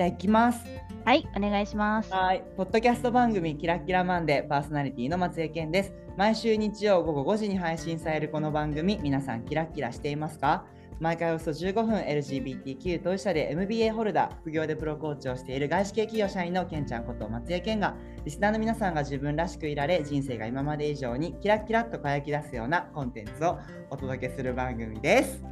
じゃあ行きます。はい、お願いします。はい、ポッドキャスト番組キラキラマンデーパーソナリティの松江健です。毎週日曜午後5時に配信されるこの番組、皆さんキラキラしていますか？毎回およそ15分 LGBTQ 当事者で MBA ホルダー、副業でプロコーチをしている外資系企業社員のケンちゃんこと松江健が、リスナーの皆さんが自分らしくいられ、人生が今まで以上にキラキラと輝き出すようなコンテンツをお届けする番組です。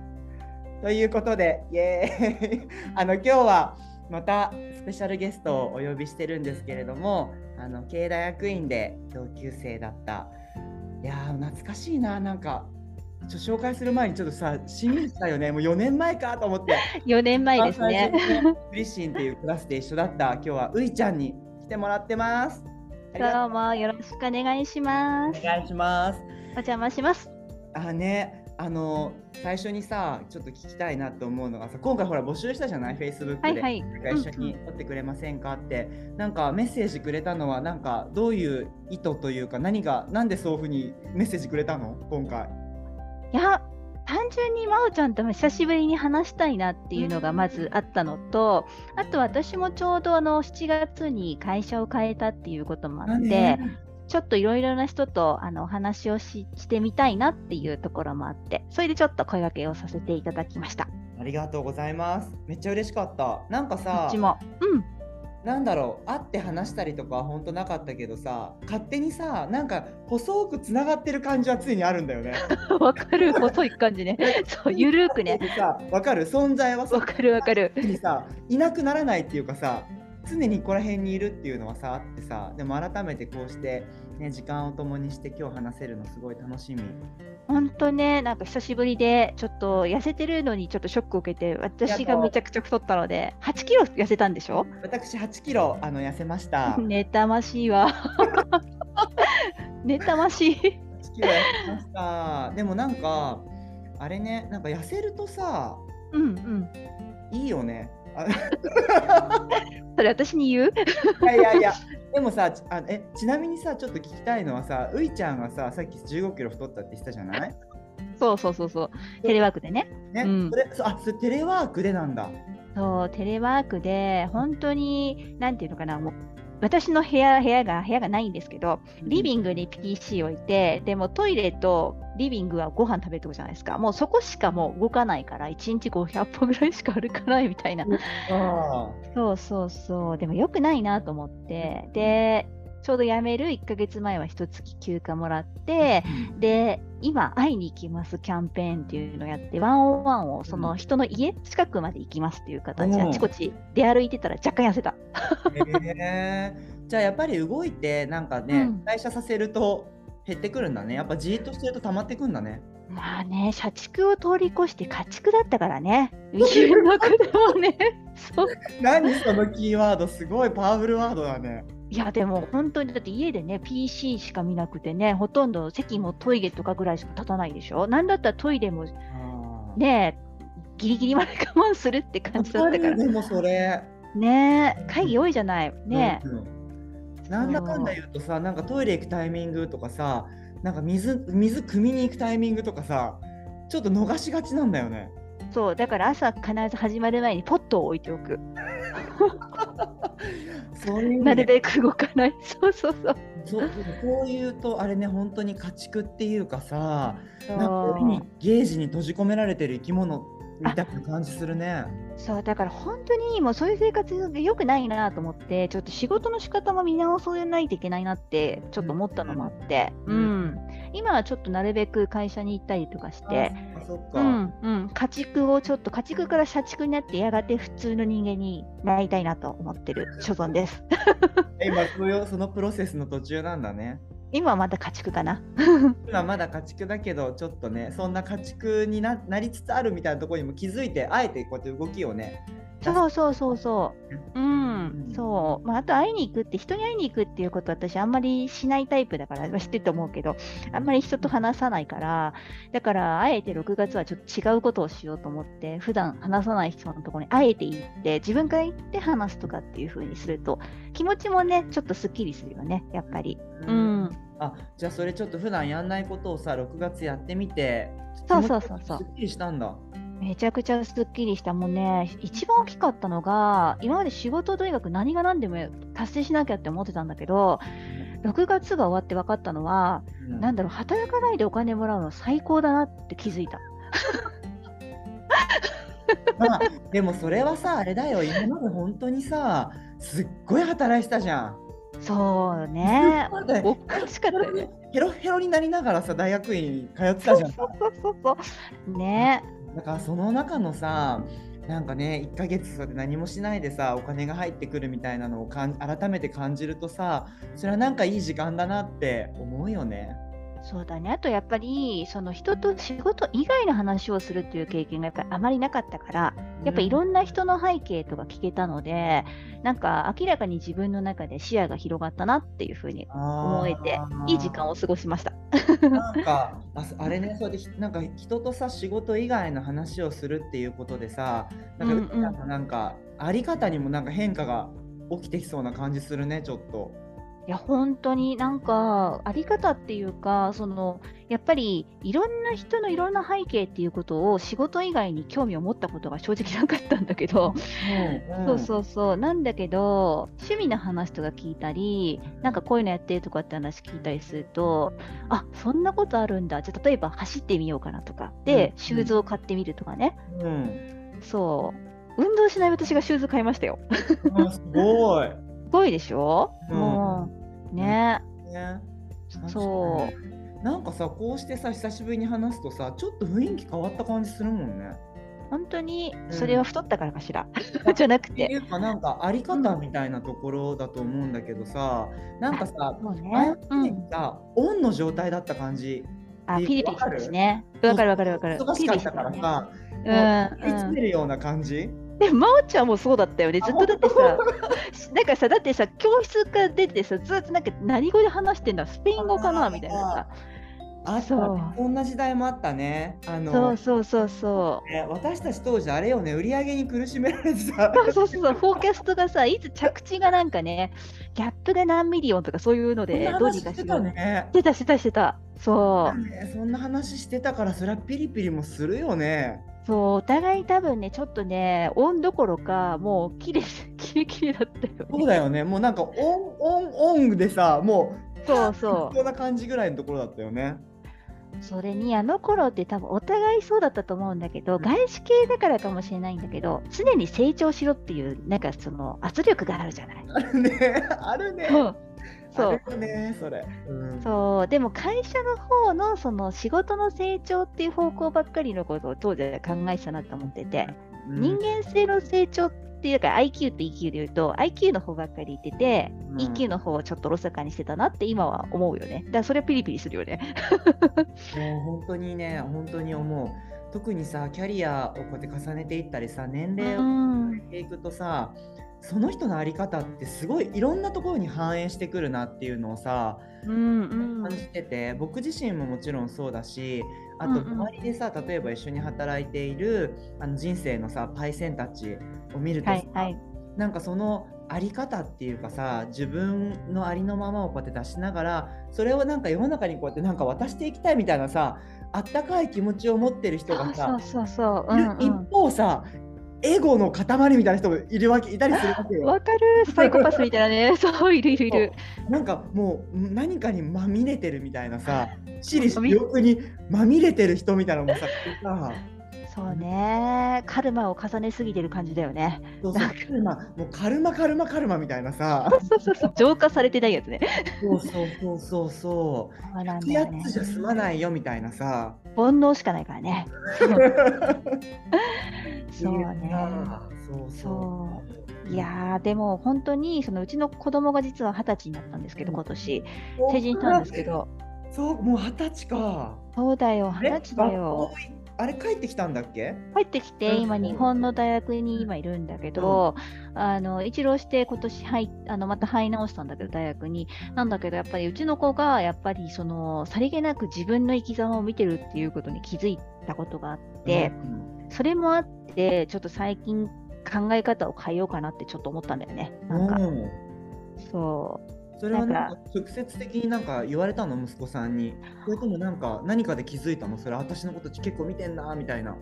ということで、イエーイ あの今日はまたスペシャルゲストをお呼びしてるんですけれども、あの経営大学院で同級生だった。いやー懐かしいな、なんか。ちょ紹介する前にちょっとさ、しんみりしたよね。もう4年前かと思って。4年前ですね。クリシンっていうクラスで一緒だった。今日はういちゃんに来てもらってます。どうもよろしくお願いします。うお願いします。お邪魔します。あね、あの最初にさ、ちょっと聞きたいなと思うのがさ、今回ほら募集したじゃない、Facebook で。はいはい。一緒に撮ってくれませんかって、なんかメッセージくれたのはなんかどういう意図というか何がなんでそういうふうにメッセージくれたの？今回。いや、単純に真央ちゃんとも久しぶりに話したいなっていうのがまずあったのと、あと私もちょうどあの7月に会社を変えたっていうこともあって、ねちょっといろいろな人とあのお話をししてみたいなっていうところもあって、それでちょっと声掛けをさせていただきました。ありがとうございます。めっちゃ嬉しかった。なんかこさっち、も。うん。なんだろう、会って話したりとかは本当なかったけどさ、勝手にさ、なんか細くつながってる感じはついにあるんだよね。わかる、細い感じね。そう、ゆるーくね。わかる存在はさわ、かるわかる。常にさ、いなくならないっていうかさ、常にここら辺にいるっていうのはさ、あってさ、でも改めてこうして、ね、時間を共にして今日話せるのすごい楽しみ。本当ね、なんか久しぶりで、ちょっと痩せてるのにちょっとショックを受けて、私がめちゃくちゃ太ったので、8キロ痩せたんでしょ？私8キロあの痩せました。8妬ましいわ。妬ましい。キロ痩せました。でもなんか、あれね、なんか痩せるとさ、うんうん。いいよね。あ それ私に言う？いやいやいや、でもさ、ちあえちなみにさ、ちょっと聞きたいのはさ、ういちゃんがさ、さっき15キロ太ったって言ってたじゃない？そうそうそうそう。テレワークでね。ね、うんそれそあそれテレワークでなんだ。そう、テレワークで、本当に、なんていうのかな、もう、私の部屋、部屋が、部屋がないんですけど、リビングに PC 置いて、でもトイレとリビングはご飯食べるとこじゃないですか。もうそこしかもう動かないから、1日500歩ぐらいしか歩かないみたいな。あそうそうそう。でも良くないなと思って、で、ちょうど辞める1ヶ月前は一月休暇もらって、で、今、会いに行きますキャンペーンっていうのをやって、ワンオンワンをその人の家近くまで行きますっていう形で、うんあちこち出歩いてたら若干痩せた。ーへーじゃあやっぱり動いてなんかね、うん代謝させると減ってくるんだね。やっぱじーっとしてると溜まってくんだね。まあね、社畜を通り越して家畜だったからね。家の中でもね。そう何そのキーワードすごいパワフルワードだね。いやでも本当にだって家でね PC しか見なくてねほとんど席もトイレとかぐらいしか立たないでしょ？なんだったらトイレもねギリギリまで我慢するって感じだったから。でもそれ。ね会議多いじゃない。ね。うん。なんだかんだ言うとさなんかトイレ行くタイミングとかさなんか水水汲みに行くタイミングとかさちょっと逃しがちなんだよね。そうだから朝必ず始まる前にポットを置いておく そういう意なるべく動かないそうそうそうそうこういうとあれね本当に家畜っていうかさなんかにゲージに閉じ込められてる生き物みたいな感じするね。そうだから本当にもうそういう生活が良くないなと思ってちょっと仕事の仕方も見直さないといけないなってちょっと思ったのもあって、ううんん今はちょっとなるべく会社に行ったりとかして、あそっか。うんうん、家畜をちょっと家畜から社畜になってやがて普通の人間になりたいなと思ってる所存です。今そのプロセスの途中なんだね。今はまだ家畜かな。今まだ家畜だけどちょっとねそんな家畜にななりつつあるみたいなところにも気づいてあえてこうやって動きをねそうそうそうそう。うん、うんそう。まあ、あと会いに行くって、人に会いに行くっていうこと私あんまりしないタイプだから、まあ知ってると思うけど、あんまり人と話さないから、だから、あえて6月はちょっと違うことをしようと思って、普段話さない人のところにあえて行って、自分から行って話すとかっていう風にすると、気持ちもね、ちょっとスッキリするよね、やっぱり。うん。あじゃあそれちょっと普段やんないことをさ6月やってみてそうそうそうそうすっきりしたんだめちゃくちゃすっきりした。もうね、一番大きかったのが、今まで仕事とにかく何が何でも達成しなきゃって思ってたんだけど、6月が終わって分かったのは、うんなんだろう、働かないでお金もらうの最高だなって気づいた。まあ、でもそれはさあれだよ今まで本当にさすっごい働いてたじゃん。そうね。おかしかったよね。ヘロヘロになりながらさ大学院通ってたじゃん。そうそうそうそう。ねだからその中のさなんかね1ヶ月それで何もしないでさお金が入ってくるみたいなのをかん改めて感じるとさそれはなんかいい時間だなって思うよね。そうだね。あとやっぱり、その人と仕事以外の話をするっていう経験がやっぱりあまりなかったから、やっぱいろんな人の背景とか聞けたので、なんか明らかに自分の中で視野が広がったなっていうふうに思えて、いい時間を過ごしました。なんか ああれねそれでひなんか人とさ仕事以外の話をするっていうことでさなんか,、うんうんなんかあり方にもなんか変化が起きてきそうな感じするねちょっと。いや、本当になんか、あり方っていうか、その、やっぱりいろんな人のいろんな背景っていうことを仕事以外に興味を持ったことが正直なかったんだけど、そうそうそう、なんだけど、趣味の話とか聞いたり、なんかこういうのやってるとかって話聞いたりすると、あそんなことあるんだ、じゃあ例えば走ってみようかなとか、で、うんシューズを買ってみるとかね、うん。うん。そう、運動しない私がシューズ買いましたよ。あすごい。すごいでしょ、うんもう、ね、ね、そう。なんかさこうしてさ久しぶりに話すとさちょっと雰囲気変わった感じするもんね。本当に？うんそれは太ったからかしら、じゃなくて。いうかなんかあり方みたいなところだと思うんだけどさ、なんかさそう前ね。うん。オンの状態だった感じあ、ピリピリですね。わかるわかるわかる。忙しかったからさ、ピリピリもうん、追い詰めるような感じ、うん。でも、真央ちゃんもそうだったよね。ずっとだってさ、なんかさ、だってさ、教室から出てさ、ずっとなんか何語で話してんだ、スペイン語かな？みたいなさ。あそうそうそんな時代もあったね。あのそうそうそうそね私たち当時あれよね売り上げに苦しめられてさう。そうそうそう、 forecast がさ、いつ着地がなんかね、ギャップが何 million とかそういうのでどうに話してた。ねしてたしてたしてた。そう。ねそんな話してたからそりゃピリピリもするよね。そう、お互い多分ね、ちょっとね、オンどころか、もうキレ、キレキレだったよね。そうだよねもうなんかオンオンオンでさもうそうそうこんな感じぐらいのところだったよね。それにあの頃って多分お互いそうだったと思うんだけど、外資系だからかもしれないんだけど、常に成長しろっていう、なんかその圧力があるじゃない。あるねあるね。うんそうねそれ。うんそうでも会社の方のその仕事の成長っていう方向ばっかりのことを当時は考えてたなと思ってて、うん人間性の成長っていうか IQ と EQ で言うと IQ の方ばっかり言ってて、うん EQ の方をちょっとおろそかにしてたなって今は思うよね。だからそれはピリピリするよね。もう本当にね本当に思う。特にさキャリアをこうやって重ねていったりさ年齢を重ねていくとさ、その人の在り方ってすごいいろんなところに反映してくるなっていうのをさうんうん感じてて、僕自身ももちろんそうだしあとうんうん周りでさ、例えば一緒に働いているあの人生のさパイセンたちを見るとさ、はいはい。なんかそのあり方っていうかさ自分のありのままをこうやって出しながらそれをなんか世の中にこうやってなんか渡していきたいみたいなさあったかい気持ちを持ってる人がさそうそうそう。いうる一んうん方さエゴの塊みたいな人がいるわけいたりするわけよ。わかる サイコパスみたいなね。そう、いるいるいる。なんかもう何かにまみれてるみたいなさ私利私欲にまみれてる人みたいなのもささそうね。カルマを重ねすぎてる感じだよね。そうそうカルマもうカルマカルマカルマみたいなさそうそうそう。浄化されてないやつね。そうそうそうそうそうそうなんだね。つじゃ済まないよみたいなさ。煩悩しかないからね。そうね。そうそそう。いやーでも本当にそのうちの子供が実は二十歳になったんですけど今年う。成人したんですけどそう、もう二十歳か。そうだよ二十歳だよ。学校いあれ帰ってきたんだっけ？帰ってきて、うん今、日本の大学に今いるんだけど、あの一浪して、今年あのまた入り直したんだけど、大学に。なんだけど、やっぱりうちの子が、やっぱりそのさりげなく自分の生き様を見てるっていうことに気づいたことがあって、それもあって、ちょっと最近、考え方を変えようかなってちょっと思ったんだよね。なんか、うんそう。それはなんか直接的になんか言われたの息子さんに。それともなんか何かで気づいたの？それ私のこと結構見てんなみたいな。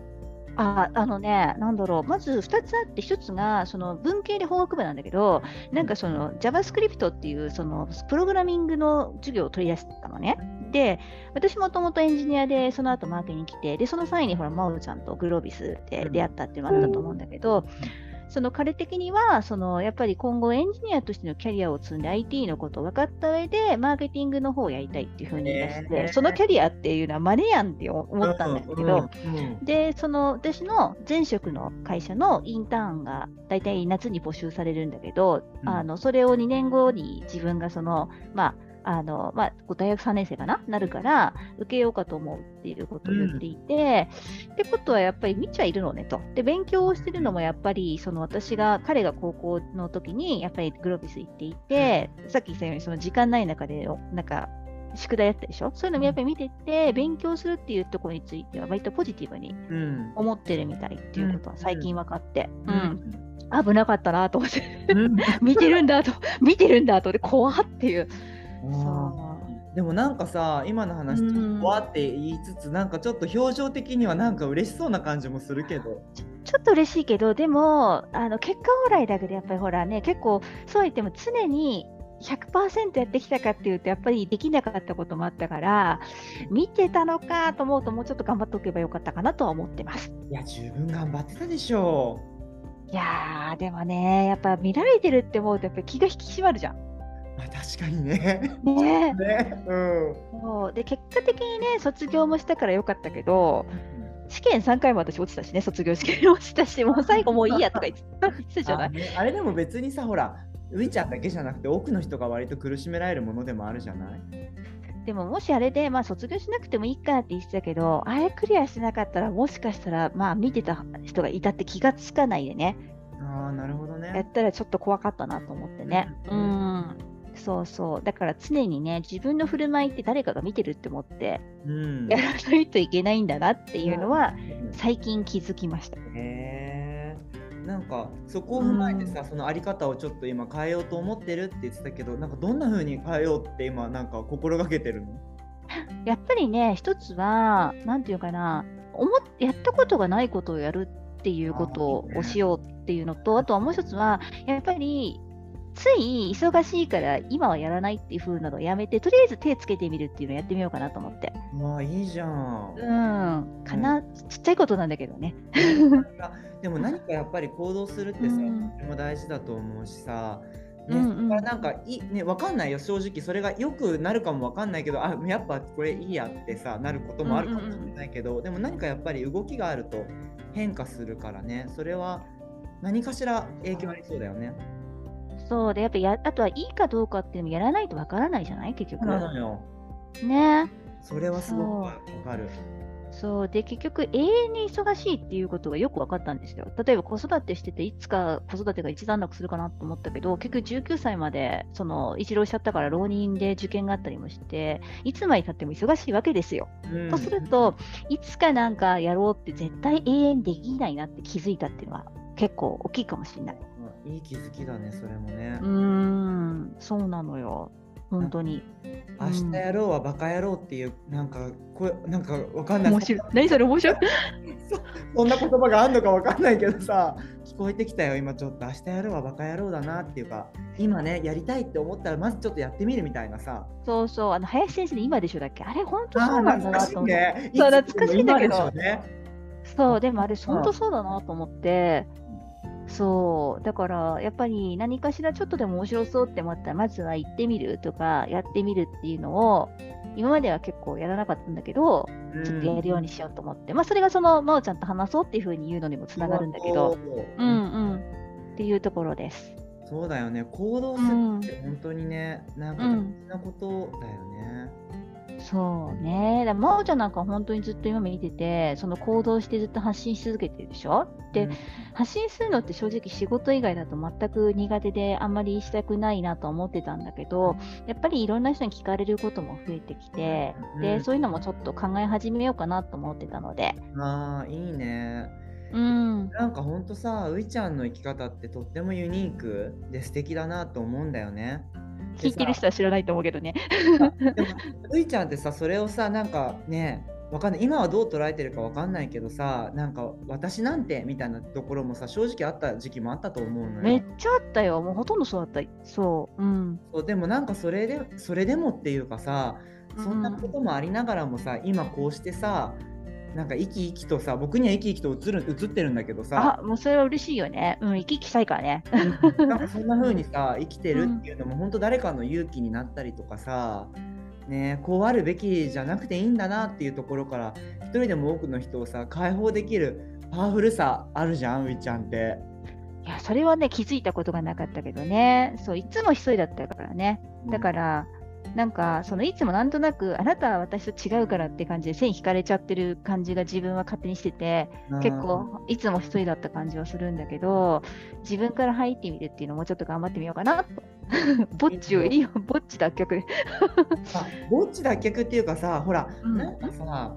ああのね、なんだろう、まず2つあって、1つがその文系で法学部なんだけど、なんかその JavaScript っていうそのプログラミングの授業を取り出したのね。で、私もともとエンジニアで、その後マーケに来て、で、その際にほら、マウちゃんとグロービスで出会ったっていうのがあったと思うんだけど、その彼的には、そのやっぱり今後エンジニアとしてのキャリアを積んで IT のことを分かった上で、マーケティングの方をやりたいっていうふうに言い出して、えー、そのキャリアっていうのはマネやんって思ったんだけど、で、その私の前職の会社のインターンが大体夏に募集されるんだけど、うん、あのそれを2年後に自分がその、まあ、あの、まあ、大学3年生かな？なるから、受けようかと思うっていうことを言っていて、うん、ってことはやっぱり見ちゃいるのねと。で、勉強をしてるのもやっぱり、その私が、彼が高校の時に、やっぱりグロービス行っていて、うん、さっき言ったように、その時間ない中で、なんか、宿題やったでしょ？そういうのもやっぱり見てて、勉強するっていうところについては割とポジティブに思ってるみたいっていうことは最近分かって、うん、うん、危なかったなと思って。見てるんだと、見てるんだと、で、怖っていう。でもなんかさ今の話わって言いつつ、なんかちょっと表情的にはなんか嬉しそうな感じもするけど。ちょっと嬉しいけどでもあの結果オーライだけどやっぱりほらね結構そう言っても常に100%やってきたかっていうとやっぱりできなかったこともあったから見てたのかと思うともうちょっと頑張っておけばよかったかなとは思ってます。いや十分頑張ってたでしょう。いやーでもねやっぱ見られてるって思うとやっぱ気が引き締まるじゃんまあ、確かにね。ね。ね、うん、そう。で結果的にね卒業もしたからよかったけど、試験3回も私落ちたしね卒業試験落ちたし もう最後もういいやとか言ってたじゃない？あ、れでも別にさほらういちゃんだけじゃなくて多くの人が割と苦しめられるものでもあるじゃない？でももしあれで、まあ、卒業しなくてもいいかって言ってたけどあれクリアしなかったらもしかしたらまあ見てた人がいたって気がつかないでね。ああなるほどね。やったらちょっと怖かったなと思ってね。うん、うんそうそう。だから常にね、自分の振る舞いって誰かが見てるって思って、うん、やらないといけないんだなっていうのは、最近気づきました。へなんかそこを踏まえてさ、うん、そのあり方をちょっと今変えようと思ってるって言ってたけどなんかどんな風に変えようって今なんか心がけてるの？やっぱりね一つは何て言うかな思やったことがないことをやるっていうことをしようっていうのとあとはもう一つはやっぱりつい忙しいから今はやらないっていう風なのをやめてとりあえず手つけてみるっていうのをやってみようかなと思って。まあいいじゃん。うん。かな、うん、ちっちゃいことなんだけどね。でも何かやっぱり行動するってさ、うん、それも大事だと思うしさね、うんうん、からなんかいね分かんないよ正直それがよくなるかも分かんないけどあやっぱこれいいやってさなることもあるかもしれないけど、うんうんうん、でも何かやっぱり動きがあると変化するからね。それは何かしら影響ありそうだよね。そうで、やっぱや、あとはいいかどうかっていうのやらないとわからないじゃない？結局。なのよ。ね。それはすごくわかる。そうで結局、永遠に忙しいっていうことがよく分かったんですよ。例えば子育てしてて、いつか子育てが一段落するかなと思ったけど、結局19歳までその一浪しちゃったから浪人で受験があったりもして、いつまでたっても忙しいわけですよ。うん、とすると、いつかなんかやろうって絶対永遠できないなって気づいたっていうのは結構大きいかもしれない。いい気づきだね、それもね。うん、そうなのよ。本当に。明日やろうはバカ野郎っていう、なんか、こなんかわかんない。面白い。何それ面白い？そんな言葉があるのかわかんないけどさ、聞こえてきたよ、今ちょっと。明日やろうはバカ野郎だなっていうか、今ね、やりたいって思ったら、まずちょっとやってみるみたいなさ。そうそう、あの林先生の今でしょだっけ？あれ、本当そうなんだなと思って。ね、そう、懐かしいんだけど。ね、そう、でもあれ、本当そうだなと思って。そう、だからやっぱり何かしらちょっとでも面白そうって思ったら、まずは行ってみるとか、やってみるっていうのを、今までは結構やらなかったんだけど、ちょっとやるようにしようと思って、まあ、それがその、真央ちゃんと話そうっていうふうに言うのにもつながるんだけど、うんうん、っていうところです。そうだよね、行動するって本当にね、うん、なん。か大事なことだよね。うんそうね。だ真央ちゃんなんか本当にずっと今見てて、その行動してずっと発信し続けてるでしょ？で、うん、発信するのって正直仕事以外だと全く苦手であんまりしたくないなと思ってたんだけど、やっぱりいろんな人に聞かれることも増えてきて、うん、で、そういうのもちょっと考え始めようかなと思ってたので。ああ、いいね。うん、なんかほんとさ、ういちゃんの生き方ってとってもユニークで素敵だなと思うんだよね。聞いてる人は知らないと思うけどね。でもういちゃんってさそれをさなんかねわかんない今はどう捉えてるかわかんないけどさなんか私なんてみたいなところもさ正直あった時期もあったと思うのよ。めっちゃあったよ。もうほとんどそうだった。そう。うん。そうでもなんかそれでそれでもっていうかさそんなこともありながらもさ今こうしてさなんか生き生きとさ僕には生き生きと映る映ってるんだけどさあ、もうそれは嬉しいよね。うん、生き生きしたいからね。なんかそんな風にさ生きてるっていうのも本当誰かの勇気になったりとかさねこうあるべきじゃなくていいんだなっていうところから一人でも多くの人をさ解放できるパワフルさあるじゃんういちゃんって。いや、それはね、気づいたことがなかったけどね。そう、いつも一人だったからね。だから、なんか、そのいつもなんとなく、あなたは私と違うからって感じで線引かれちゃってる感じが自分は勝手にしてて、うん結構いつも一人だった感じはするんだけど、自分から入ってみるっていうのもうちょっと頑張ってみようかなと。ぼっちをいいよ、ぼっち脱却ぼっち脱却っていうかさほら、うんなんかさ、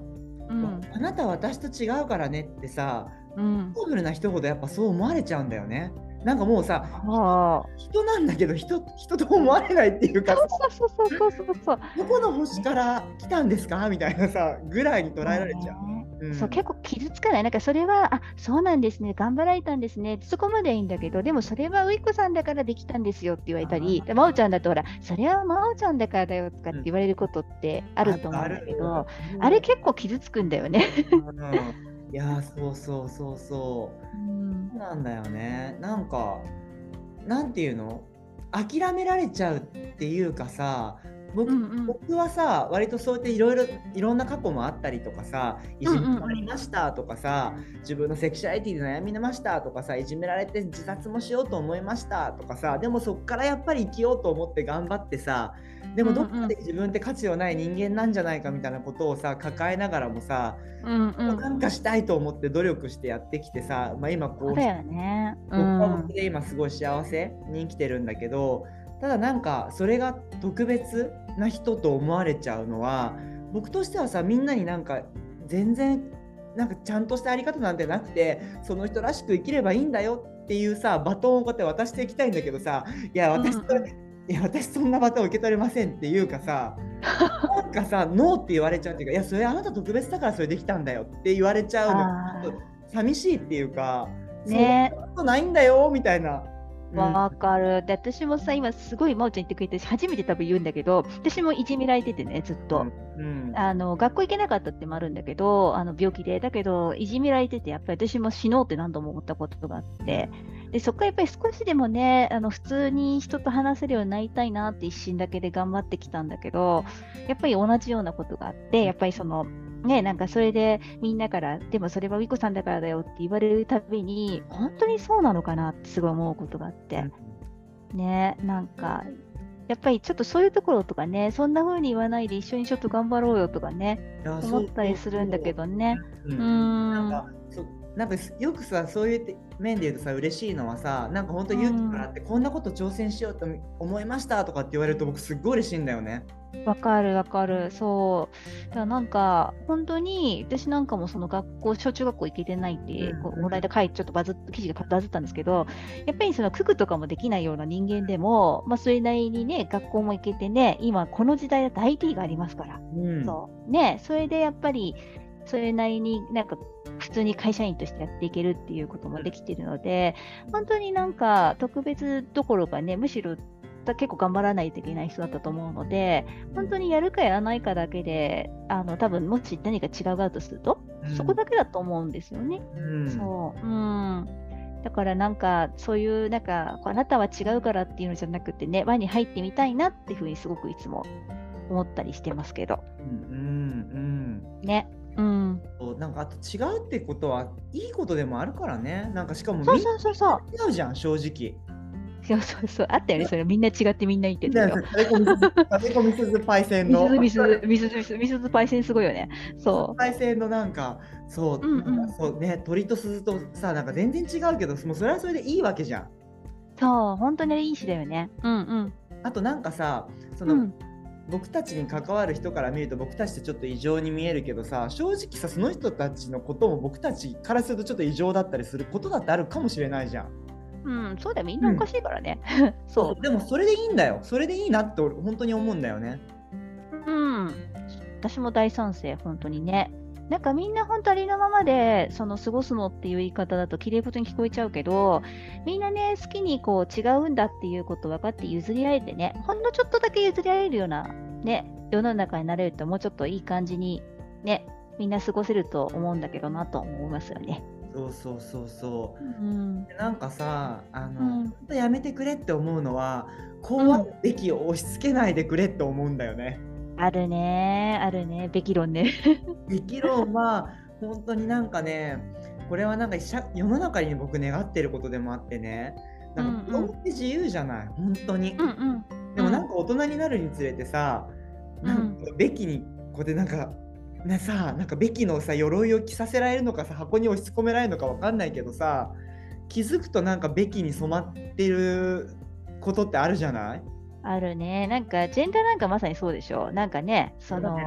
うん。あなたは私と違うからねってさうん。パワフルな人ほどやっぱそう思われちゃうんだよね。なんかもうさああ。人なんだけど人人と思われないっていうかさそうそうそうそうそうそう。どこの星から来たんですか？みたいなさぐらいに捉えられちゃう。ね。うん。そう結構傷つかない、なんかそれは、あそうなんですね、頑張られたんですね、そこまではいいんだけど、でもそれはういこさんだからできたんですよって言われたり、で真央ちゃんだとほら、それは真央ちゃんだからだよとかって言われることってあると思うんだけど、あれ結構傷つくんだよね。うんいやーそうそうそうそう。うん。そうなんだよね。なんかなんていうの？諦められちゃうっていうかさ僕,、うんうん。僕はさ割とそうやっていろいろいろんな過去もあったりとかさいじめられましたとかさ、自分のセクシュアリティで悩みましたとかさいじめられて自殺もしようと思いましたとかさでもそっからやっぱり生きようと思って頑張ってさでもどっかで自分って価値のない人間なんじゃないかみたいなことをさ抱えながらもさ、うんうん、なんかしたいと思って努力してやってきてさ、まあ、今こそううだよね。う僕はん僕で今すごい幸せに生きてるんだけどただなんかそれが特別な人と思われちゃうのは僕としてはさみんなになんか全然なんかちゃんとしたあり方なんてなくてその人らしく生きればいいんだよっていうさバトンをこうやって渡していきたいんだけどさいや私それ、うんいや私そんなバトン受け取れませんっていうかさ なんかさノーって言われちゃうっていうかいやそれあなた特別だからそれできたんだよって言われちゃうの。寂しいっていうか、ね。そんなことないんだよみたいな。わかる。で、私もさ、今すごい真央ちゃん言ってくれて、初めて多分言うんだけど、私もいじめられててね、ずっと。うん。あの学校行けなかったってもあるんだけど、あの病気で、だけど、いじめられてて、やっぱり私も死のうって何度も思ったことがあって、でそこからやっぱり少しでもね、あの普通に人と話せるようになりたいなって一心だけで頑張ってきたんだけど、やっぱり同じようなことがあって、やっぱりその、ね、なんかそれでみんなから、でもそれはウィコさんだからだよって言われるたびに、本当にそうなのかなってすごい思うことがあって。ねなんかやっぱりちょっとそういうところとかねそんな風に言わないで一緒にちょっと頑張ろうよとかね思ったりするんだけどね。そうそうんなんんかそなんかよくさそういう面で言うとさ嬉しいのはさなんか本当勇気もらってこんなこと挑戦しようと思いましたとかって言われると僕すっごい嬉しいんだよね。わかるわかる。そう。だからなんか本当に私なんかもその学校小中学校行けてないって、うんこの間書いてちょっとバズっ記事がバズったんですけどやっぱりその九九とかもできないような人間でも、まあ、それなりにね学校も行けてね今この時代だと IT がありますから。うん。そう。ね、それでやっぱりそれなりになんか普通に会社員としてやっていけるっていうこともできているので、本当になんか特別どころかね、むしろ結構頑張らないといけない人だったと思うので、本当にやるかやらないかだけで、あの多分もし何か違うがあるとすると、そこだけだと思うんですよね。うんそう。うん。だからなんかそういうなんかこうあなたは違うからっていうのじゃなくてね輪に入ってみたいなっていうふうにすごくいつも思ったりしてますけどうんうんね。うん。そうなんかあと違うってことはいいことでもあるからねなんかしかもそうみんなそうそうそう。違うじゃん正直。そうそうそう。あったよね。それみんな違ってみんないいって言ってたよ。パイセンみの。みすずみすずみすずパイセンすごいよね。そパイセンのなんかそう,、うんうんそうね鳥と鈴とさなんか全然違うけどもうそれはそれでいいわけじゃん。う。そう。本当にいい詩だよね。うんうん。あとなんかさその、うん僕たちに関わる人から見ると僕たちってちょっと異常に見えるけどさ正直さその人たちのことも僕たちからするとちょっと異常だったりすることだってあるかもしれないじゃん。うん、そうだよ。みんなおかしいからね。そう。でもそれでいいんだよそれでいいなって俺本当に思うんだよね。うん。私も大賛成、本当にね。なんかみんな本当ありのままでその過ごすのっていう言い方だと綺麗事に聞こえちゃうけどみんなね好きにこう違うんだっていうこと分かって譲り合えてねほんのちょっとだけ譲り合えるようなね世の中になれるともうちょっといい感じにねみんな過ごせると思うんだけどなと思いますよね。そうそうそうそう。うん、なんかさあの、うん、やめてくれって思うのはこうあるべきを押し付けないでくれって思うんだよね。あるね。あるね。べき論ね。べき論は本当になんかねこれはなんか世の中に僕願ってることでもあってね。なんか子供って自由じゃない、うんうん、本当に、うんうん、でもなんか大人になるにつれてさ、うん、なんかべきにこうやってなんかねさなんかべきのさ鎧を着させられるのかさ箱に押し込められるのか分かんないけどさ気づくとなんかべきに染まってることってあるじゃない？あるね。なんか、ジェンダーなんかまさにそうでしょ。なんかね、その、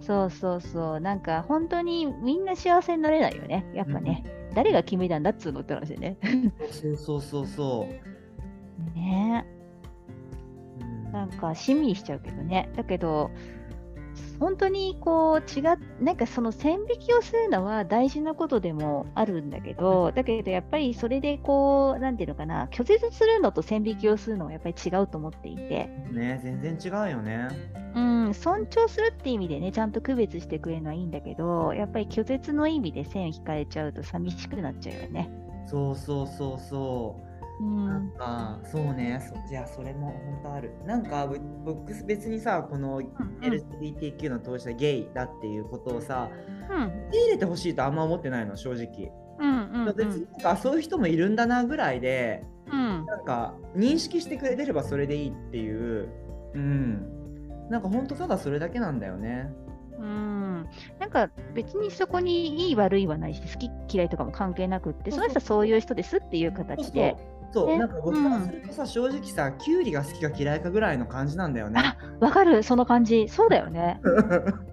そうそうそう。なんか、本当にみんな幸せになれないよね。やっぱね。うん、誰が決めたんだっつうのって話でね。そうそうそうそう。ねなんか、しんみりしちゃうけどね。だけど、本当にこう違なんかその線引きをするのは大事なことでもあるんだけどだけどやっぱりそれでこうなんていうのかな拒絶するのと線引きをするのはやっぱり違うと思っていて。ね全然違うよね。うん尊重するって意味でねちゃんと区別してくれるのはいいんだけどやっぱり拒絶の意味で線引かれちゃうと寂しくなっちゃうよね。そうそうそうそうなん。かそうね。そいやそれも本当ある。なんか僕別にさこの LGBTQ の当事者ゲイだっていうことをさ、うん、受け入れてほしいとあんま思ってないの正直、うんうんうん、別になんかそういう人もいるんだなぐらいで、うん、なんか認識してくれてればそれでいいっていう。うん。なんか本当ただそれだけなんだよね。うん、なんか別にそこにいい悪いはないし好き嫌いとかも関係なくってその人はそういう人ですっていう形でそう、ね、なんか僕からするとさ、うん、正直さ、きゅうりが好きか嫌いかぐらいの感じなんだよね。わかる、その感じ。そうだよね。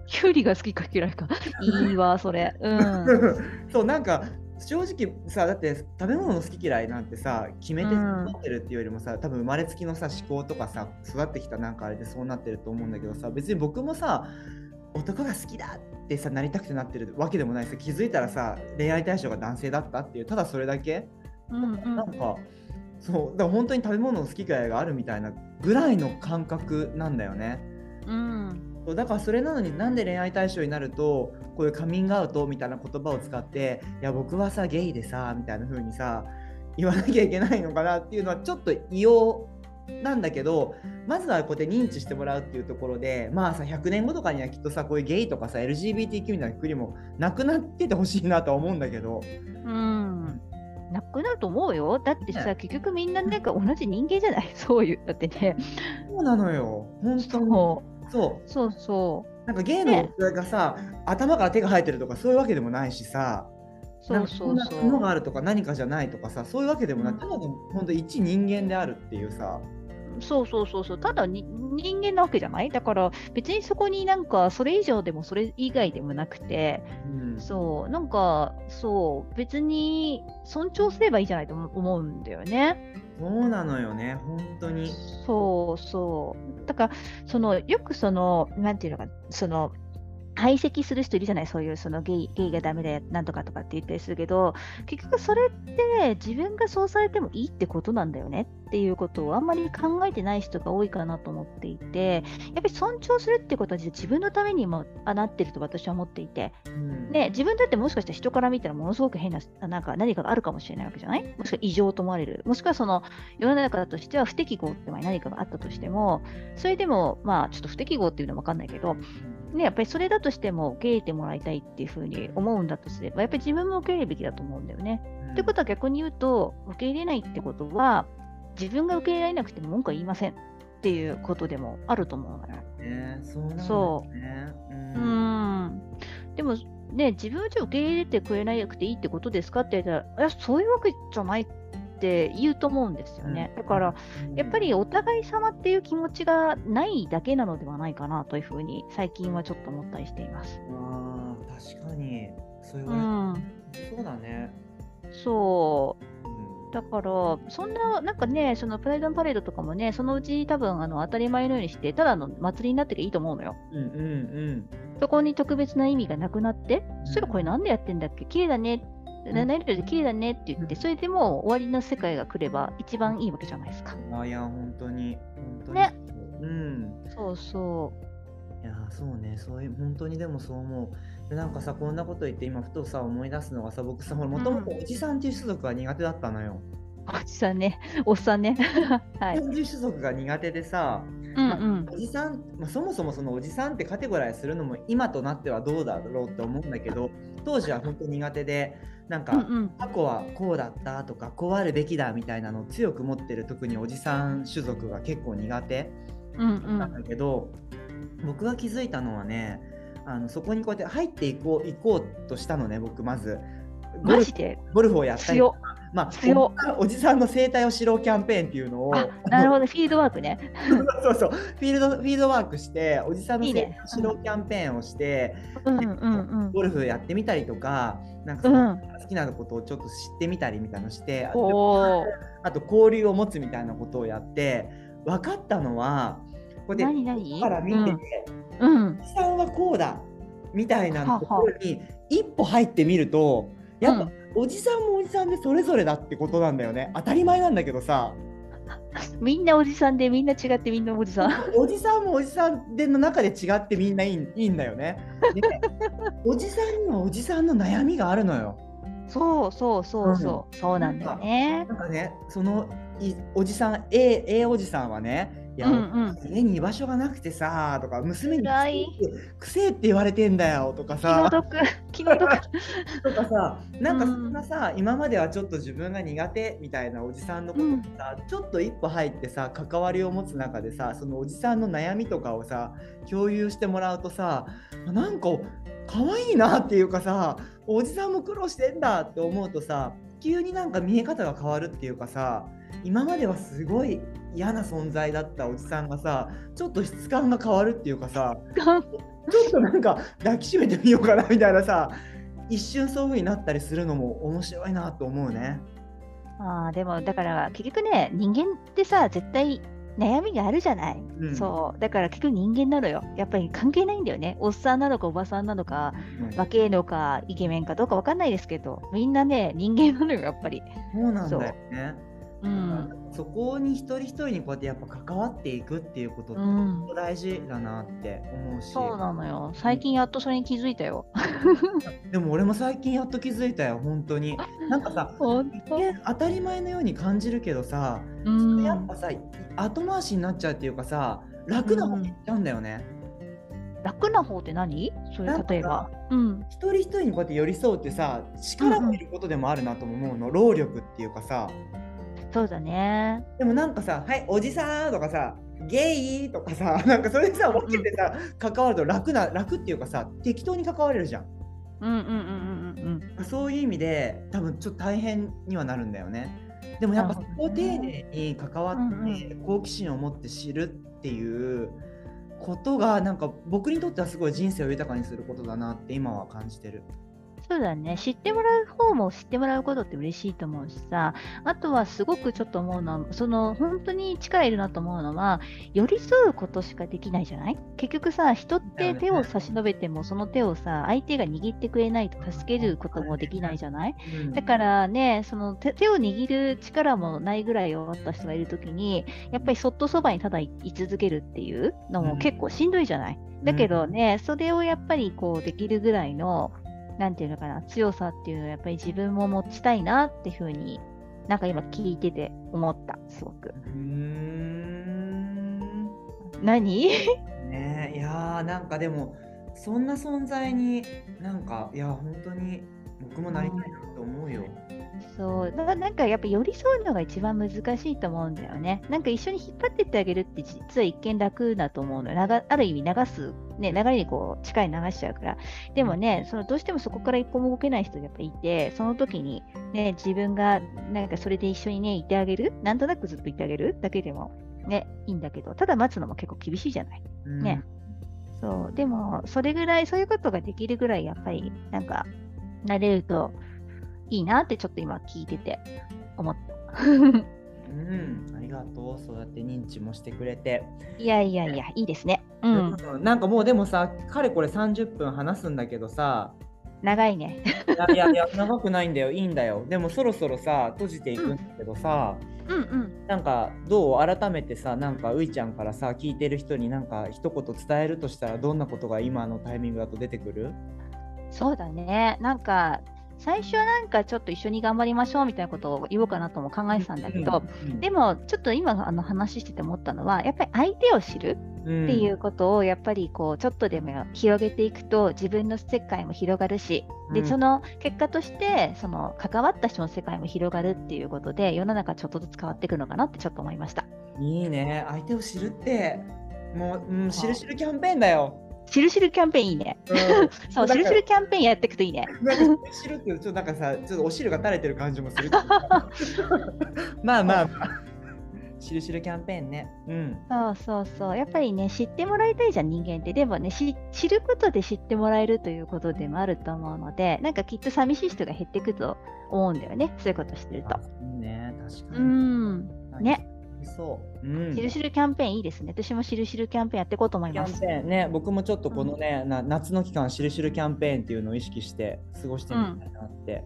きゅうりが好きか嫌いか。いいわ、それ。うん。そう、なんか、正直さだって食べ物の好き嫌いなんてさ決めて育ってるっていうよりもさ、うん、多分生まれつきのさ思考とかさ育ってきたなんかあれでそうなってると思うんだけどさ別に僕もさ男が好きだってさなりたくてなってるわけでもないさ気づいたらさ恋愛対象が男性だったっていうただそれだけ、うんうん、なんかそうだから本当に食べ物の好き嫌いがあるみたいなぐらいの感覚なんだよね。うん、だからそれなのになんで恋愛対象になるとこういうカミングアウトみたいな言葉を使って「いや僕はさゲイでさ」みたいな風にさ言わなきゃいけないのかなっていうのはちょっと異様なんだけどまずはこうやって認知してもらうっていうところでまあさ100年後とかにはきっとさこういうゲイとかさ LGBTQ みたいな国もなくなっててほしいなとは思うんだけど。うんなくなると思うよ。だってさ、ね、結局みんななんか同じ人間じゃない？そういう。だってね。そうなのよ。本当そう。そう。そうそう。なんか芸のがさ、ね、頭から手が生えてるとかそういうわけでもないしさ。そうそうそう。ものがあるとか何かじゃないとかさ、そういうわけでもない。ただの本当一人間であるっていうさ。そうそうそうそう、ただ人間なわけじゃない？だから別にそこになんかそれ以上でもそれ以外でもなくて、うん、そう、なんかそう、別に尊重すればいいじゃないと思うんだよね。そうなのよね、本当に。そうそう。だから、そのよくその、なんていうのか、その、排斥する人いるじゃない？そういうそのゲイゲイがダメだよなんとかとかって言ったりするけど結局それって自分がそうされてもいいってことなんだよねっていうことをあんまり考えてない人が多いかなと思っていてやっぱり尊重するってことは自分のためにもなってると私は思っていて、うん、で自分だってもしかしたら人から見たらものすごく変ななんか何かがあるかもしれないわけじゃない？もしくは異常と思われる。もしくはその世の中としては不適合って何かがあったとしてもそれでもまあちょっと不適合っていうのは分かんないけどね、やっぱりそれだとしても受け入れてもらいたいっていうふうに思うんだとすれば、やっぱり自分も受け入れるべきだと思うんだよね。うん、ってことは逆に言うと、受け入れないってことは、自分が受け入れられなくても文句は言いませんっていうことでもあると思うのよ。ね、そうなんですね。うん、ん。でも、ね、自分じゃ受け入れてくれなくていいってことですかって言ったら、いや、そういうわけじゃないって言うと思うんですよね。だから、やっぱりお互い様っていう気持ちがないだけなのではないかなというふうに最近はちょっと思ったりしています。あ確かにそういう、うん、そうだね。そう。だから、そんな、なんかね、そのプライドンパレードとかもね、そのうち多分あの当たり前のようにして、ただの祭りになっていいと思うのよ。うんうんうん。そこに特別な意味がなくなって、そしたらこれなんでやってんだっけ？綺麗だね。な何々で綺麗だねって言って、それでもう終わりの世界が来れば一番いいわけじゃないですか。あいや本当に本当にねうんそうそいやそうねそういう本当にでもそう思うでなんかさこんなこと言って今ふとさ思い出すのがさ僕さもともとおじさんっていう種族が苦手だったのよ、う。おじさんね、おっさんね。はい。種族が苦手でさ、うんうん。おじさん、まあ、そもそもそのおじさんってカテゴライズするのも今となってはどうだろうって思うんだけど当時は本当苦手でなんか、うんうん。過去はこうだったとかこうあるべきだみたいなのを強く持ってる特におじさん種族が結構苦手うんうなんだん。けど、僕が気づいたのはねあのそこにこうやって入っていこう行こうとしたのね僕まずゴルフマジで？ゴルフをやったり。まあ、おじさんの生態を知ろうキャンペーンっていうのをあ、なるほど、フィールドワークね。そうそうフィールドフィールドワークしておじさんの生態を知ろうキャンペーンをしてうんうんうん。ゴルフやってみたりとかなんかその好きなことをちょっと知ってみたりみたいなのして。あと交流を持つみたいなことをやって分かったのはこうやって何何？から見てて、うん。うんおじさんはこうだみたいなところに一歩入ってみるとやっぱ、うんおじさんもおじさんでそれぞれだってことなんだよね当たり前なんだけどさみんなおじさんでみんな違ってみんなおじさん。おじさんもおじさんでの中で違ってみんないいいいんだよね。で おじさんにはおじさんの悩みがあるのよ。そうそうそうそう。そうなんだよね。なんかねそのいおじさん A, A おじさんはねいや、うんうん。家に居場所がなくてさとか娘にくせえって言われてんだよとか気のさ毒。気の毒。とかさなんかうんそんなさ、今まではちょっと自分が苦手みたいなおじさんのことにさ、ちょっと一歩入ってさ関わりを持つ中でさそのおじさんの悩みとかをさ共有してもらうとさなんか可愛いなっていうかさおじさんも苦労してんだって思うとさ急になんか見え方が変わるっていうかさ今まではすごい嫌な存在だったおじさんがさちょっと質感が変わるっていうかさちょっとなんか抱きしめてみようかなみたいなさ一瞬そういう風になったりするのも面白いなと思うね。ああ、でもだから結局ね、人間ってさ、絶対悩みがあるじゃない。うんそう。だから結局人間なのよ。やっぱり関係ないんだよね。おっさんなのかおばさんなのか、うん若えのかイケメンかどうかわかんないですけど、みんなね、人間なのよ、やっぱり。そうなんだよね。うん。そこに一人一人にこうやってやっぱ関わっていくっていうことって大事だなって思うし、そうなのよ。最近やっとそれに気づいたよ。でも俺も最近やっと気づいたよ本当に。なんかさ当たり前のように感じるけどさ、うん。やっぱさ後回しになっちゃうっていうかさ楽な方に行っちゃうんだよね。楽な方って何？それなんか例えば。うん。一人一人にこうやって寄り添うってさ力がいることでもあるなとも思うの、労力っていうかさそうだね。でもなんかさ「はいおじさん」とかさ「ゲイ」とかさ なんかそれでさ分けてさ関わると楽な楽っていうかさ適当に関われるじゃん。うんうんうんうんうん。そういう意味で多分ちょっと大変にはなるんだよね。でもやっぱそこを丁寧に関わうんって好奇心を持って知るっていうことがなんか僕にとってはすごい人生を豊かにすることだなって今は感じてる。そうだね。知ってもらう方も知ってもらうことって嬉しいと思うしさ、あとはすごくちょっと思うのは、その本当に力いるなと思うのは、寄り添うことしかできないじゃない？結局さ、人って手を差し伸べても、その手をさ、相手が握ってくれないと助けることもできないじゃない？うん。だからね、その手手を握る力もないぐらい弱った人がいるときに、やっぱりそっとそばにただい居続けるっていうのも結構しんどいじゃない？だけどね、それをやっぱりこうできるぐらいの、なんていうのかな、強さっていうのをやっぱり自分も持ちたいなっていうふうに、なんか今聞いてて思った、すごく。うーん何？ねえいやーなんかでもそんな存在になんかいや本当に僕もなりたいなと思うよ。そうななんかやっぱ寄り添うのが一番難しいと思うんだよね。なんか一緒に引っ張ってってあげるって実は一見楽だと思うの。流ある意味流す、ね、流れにこう力に流しちゃうから。でもね、そのどうしてもそこから一歩も動けない人がやっぱいて、その時に、ね、自分がなんかそれで一緒にね、いてあげる、なんとなくずっといてあげるだけでもね、いいんだけど、ただ待つのも結構厳しいじゃない？うんねそう、でも、それぐらい、そういうことができるぐらい、やっぱり、なんか、なれるといいなって、ちょっと今聞いてて思った。うん、ありがとうそうやって認知もしてくれて。いやいやいや、いいですね。ううん、うんなんかもうでもさかれこれ30分話すんだけどさ長いね。いやいや 長くないんだよいいんだよでもそろそろさ閉じていくんだけどさ、うんうん。なんかどう？改めてさなんかういちゃんからさ聞いてる人になんか一言伝えるとしたらどんなことが今のタイミングだと出てくる？そうだね。なんか、最初はなんかちょっと一緒に頑張りましょうみたいなことを言おうかなとも考えてたんだけど、うん。でもちょっと今あの話してて思ったのは、やっぱり相手を知るうんっていうことをやっぱりこうちょっとでも広げていくと自分の世界も広がるし、でうん。その結果としてその関わった人の世界も広がるっていうことで世の中ちょっとずつ変わっていくのかなってちょっと思いました。いいね。相手を知るってもう、うん、知る知るキャンペーンだよ。しるしるキャンペーンいいね。うん そう、しるしるキャンペーンやっていくといいね。なんか知るってちょっとなんかさちょっとお汁が垂れてる感じもするまあまあまあ知る知るキャンペーンねうんそうそうそう。やっぱりね、知ってもらいたいじゃん、人間って。でもね、し知ることで知ってもらえるということでもあると思うので、なんかきっと寂しい人が減っていくと思うんだよね。そういうことしてるとね確かうにん。ね。そう、うん、しるしるキャンペーンいいですね。私もしるしるキャンペーンやっていこうと思いキャンます。ペーンね、僕もちょっとこのね、な夏の期間、しるしるキャンペーンっていうのを意識して過ごしてみたいなって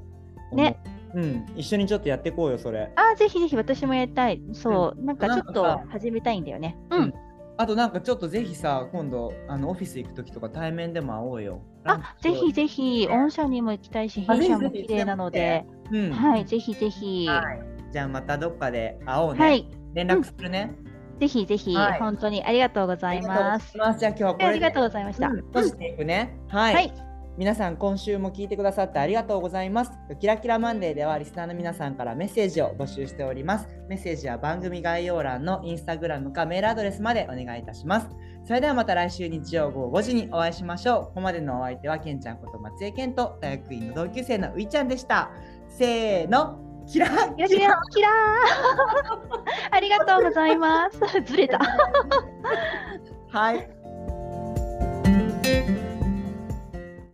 思う。ねうん、一緒にちょっとやっていこうよ、それ。あー、ぜひぜひ私もやりたい。そう、なんかちょっと始めたいんだよね。ううんん。あとなんかちょっとぜひさ、今度あのオフィス行くときとか対面でも会おうよ。あ、ぜひぜひ、御社にも行きたいし、あ弊社も綺麗なので、うん、はい、ぜひぜひ。はいじゃあまたどっかで会おうね。はい、連絡するね。ぜひぜひ、はい本当にありがとうございます。ます。じゃあ今日はこれでありがとうございました。うん閉じていくね。はい。はい皆さん今週も聞いてくださってありがとうございます。キラキラマンデーではリスナーの皆さんからメッセージを募集しております。メッセージは番組概要欄のインスタグラムかメールアドレスまでお願いいたします。それではまた来週日曜午後5時にお会いしましょう。ここまでのお相手はけんちゃんこと松江健と大学院の同級生のういちゃんでした。せーの、キラキラキラキラー ありがとうございます。ずれた。はい。